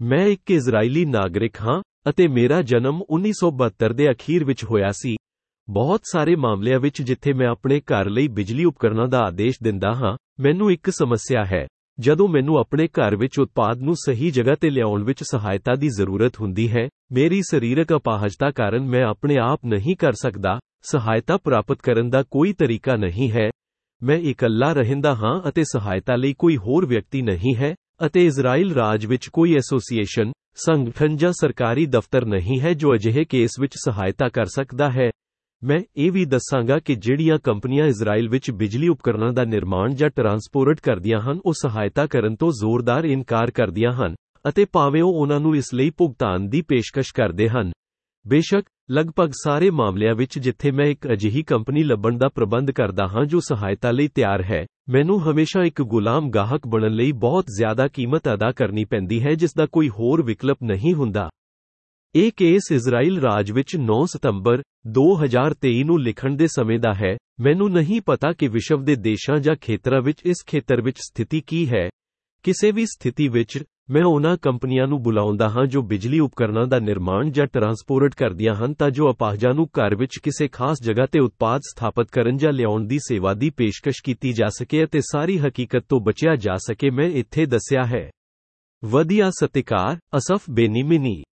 ਮੈਂ ਇੱਕ ਇਜ਼ਰਾਈਲੀ ਨਾਗਰਿਕ ਹਾਂ ਅਤੇ ਮੇਰਾ ਜਨਮ 1972 ਦੇ ਅਖੀਰ ਵਿੱਚ ਹੋਇਆ ਸੀ ਬਹੁਤ ਸਾਰੇ ਮਾਮਲਿਆਂ ਵਿੱਚ ਜਿੱਥੇ ਮੈਂ ਆਪਣੇ ਘਰ ਲਈ ਬਿਜਲੀ ਉਪਕਰਨਾਂ ਦਾ ਆਦੇਸ਼ ਦਿੰਦਾ ਹਾਂ ਮੈਨੂੰ ਇੱਕ ਸਮੱਸਿਆ ਹੈ ਜਦੋਂ ਮੈਨੂੰ ਆਪਣੇ ਘਰ ਵਿੱਚ ਉਤਪਾਦ ਨੂੰ ਸਹੀ ਜਗ੍ਹਾ ਤੇ ਲਿਆਉਣ ਵਿੱਚ ਸਹਾਇਤਾ ਦੀ ਜ਼ਰੂਰਤ ਹੁੰਦੀ ਹੈ ਮੇਰੀ ਸਰੀਰਕ ਅਪਾਹਜਤਾ ਕਾਰਨ ਮੈਂ ਆਪਣੇ ਆਪ ਨਹੀਂ ਕਰ ਸਕਦਾ ਸਹਾਇਤਾ ਪ੍ਰਾਪਤ ਕਰਨ ਦਾ ਕੋਈ ਤਰੀਕਾ ਨਹੀਂ ਹੈ ਮੈਂ ਇਕੱਲਾ ਰਹਿੰਦਾ ਹਾਂ ਅਤੇ ਸਹਾਇਤਾ ਲਈ ਕੋਈ ਹੋਰ ਵਿਅਕਤੀ ਨਹੀਂ ਹੈ ਅਤੇ ਇਜ਼ਰਾਈਲ ਰਾਜ ਵਿੱਚ ਕੋਈ ਐਸੋਸੀਏਸ਼ਨ ਸੰਗਠਨ ਜਾਂ ਸਰਕਾਰੀ ਦਫ਼ਤਰ ਨਹੀਂ ਹੈ ਜੋ ਅਜਿਹੇ ਕੇਸ ਵਿੱਚ ਸਹਾਇਤਾ ਕਰ ਸਕਦਾ ਹੈ ਮੈਂ ਇਹ ਵੀ ਦੱਸਾਂਗਾ ਕਿ ਜਿਹੜੀਆਂ ਕੰਪਨੀਆਂ ਇਜ਼ਰਾਈਲ ਵਿੱਚ ਬਿਜਲੀ ਉਪਕਰਨਾਂ ਦਾ ਨਿਰਮਾਣ ਜਾਂ ਟਰਾਂਸਪੋਰਟ ਕਰਦੀਆਂ ਹਨ ਉਹ ਸਹਾਇਤਾ ਕਰਨ ਤੋਂ ਜ਼ੋਰਦਾਰ ਇਨਕਾਰ ਕਰਦੀਆਂ ਹਨ ਅਤੇ ਭਾਵੇਂ ਉਹ ਉਹਨਾਂ ਨੂੰ ਇਸ ਲਈ ਭੁਗਤਾਨ ਦੀ ਪੇਸ਼ਕਸ਼ ਕਰਦੇ ਹਨ ਬੇਸ਼ੱਕ ਲਗਭਗ ਸਾਰੇ ਮਾਮਲਿਆਂ ਵਿੱਚ ਜਿੱਥੇ ਮੈਂ ਇੱਕ ਅਜਿਹੀ ਕੰਪਨੀ ਲੱਭਣ ਦਾ ਪ੍ਰਬੰਧ ਕਰਦਾ ਹਾਂ ਜੋ ਸਹਾਇਤਾ ਲਈ ਤਿਆਰ ਹੈ ਮੈਨੂੰ ਹਮੇਸ਼ਾ ਇੱਕ ਗੁਲਾਮ ਗਾਹਕ ਬਣਨ ਲਈ ਬਹੁਤ ਜ਼ਿਆਦਾ ਕੀਮਤ ਅਦਾ ਕਰਨੀ ਪੈਂਦੀ ਹੈ ਜਿਸ ਦਾ ਕੋਈ ਹੋਰ ਵਿਕਲਪ ਨਹੀਂ ਹੁੰਦਾ ਇਹ ਕੇਸ ਇਜ਼ਰਾਈਲ ਰਾਜ ਵਿੱਚ 9 ਸਤੰਬਰ 2023 ਨੂੰ ਲਿਖਣ ਦੇ ਸਮੇਂ ਦਾ ਹੈ ਮੈਨੂੰ ਨਹੀਂ ਪਤਾ ਕਿ ਵਿਸ਼ਵ ਦੇ ਦੇਸ਼ਾਂ ਜਾਂ ਖੇਤਰਾਂ ਵਿੱਚ ਇਸ ਖੇਤਰ ਵਿੱਚ ਸਥਿਤੀ ਕੀ ਹੈ ਕਿਸੇ ਵੀ ਸਥਿਤੀ ਵਿੱਚ ਮੈਂ ਉਹਨਾਂ ਕੰਪਨੀਆਂ ਨੂੰ ਬੁਲਾਉਂਦਾ ਹਾਂ ਜੋ ਬਿਜਲੀ ਉਪਕਰਨਾਂ ਦਾ ਨਿਰਮਾਣ ਜਾਂ ਟਰਾਂਸਪੋਰਟ ਕਰਦੀਆਂ ਹਨ ਤਾਂ ਜੋ ਅਪਾਹਜਾਂ ਨੂੰ ਘਰ ਵਿੱਚ ਕਿਸੇ ਖਾਸ ਜਗ੍ਹਾ ਤੇ ਉਤਪਾਦ ਸਥਾਪਿਤ ਕਰਨ ਜਾਂ ਲਿਆਉਣ ਦੀ ਸੇਵਾ ਦੀ ਪੇਸ਼ਕਸ਼ ਕੀਤੀ ਜਾ ਸਕੇ ਅਤੇ ਸਾਰੀ ਹਕੀਕਤ ਤੋਂ ਬਚਿਆ ਜਾ ਸਕੇ ਮੈਂ ਇੱਥੇ ਦੱਸਿਆ ਹੈ ਵਧੀਆ ਸਤਿਕਾਰ ਅਸਫ ਬੇਨੀਮਿਨੀ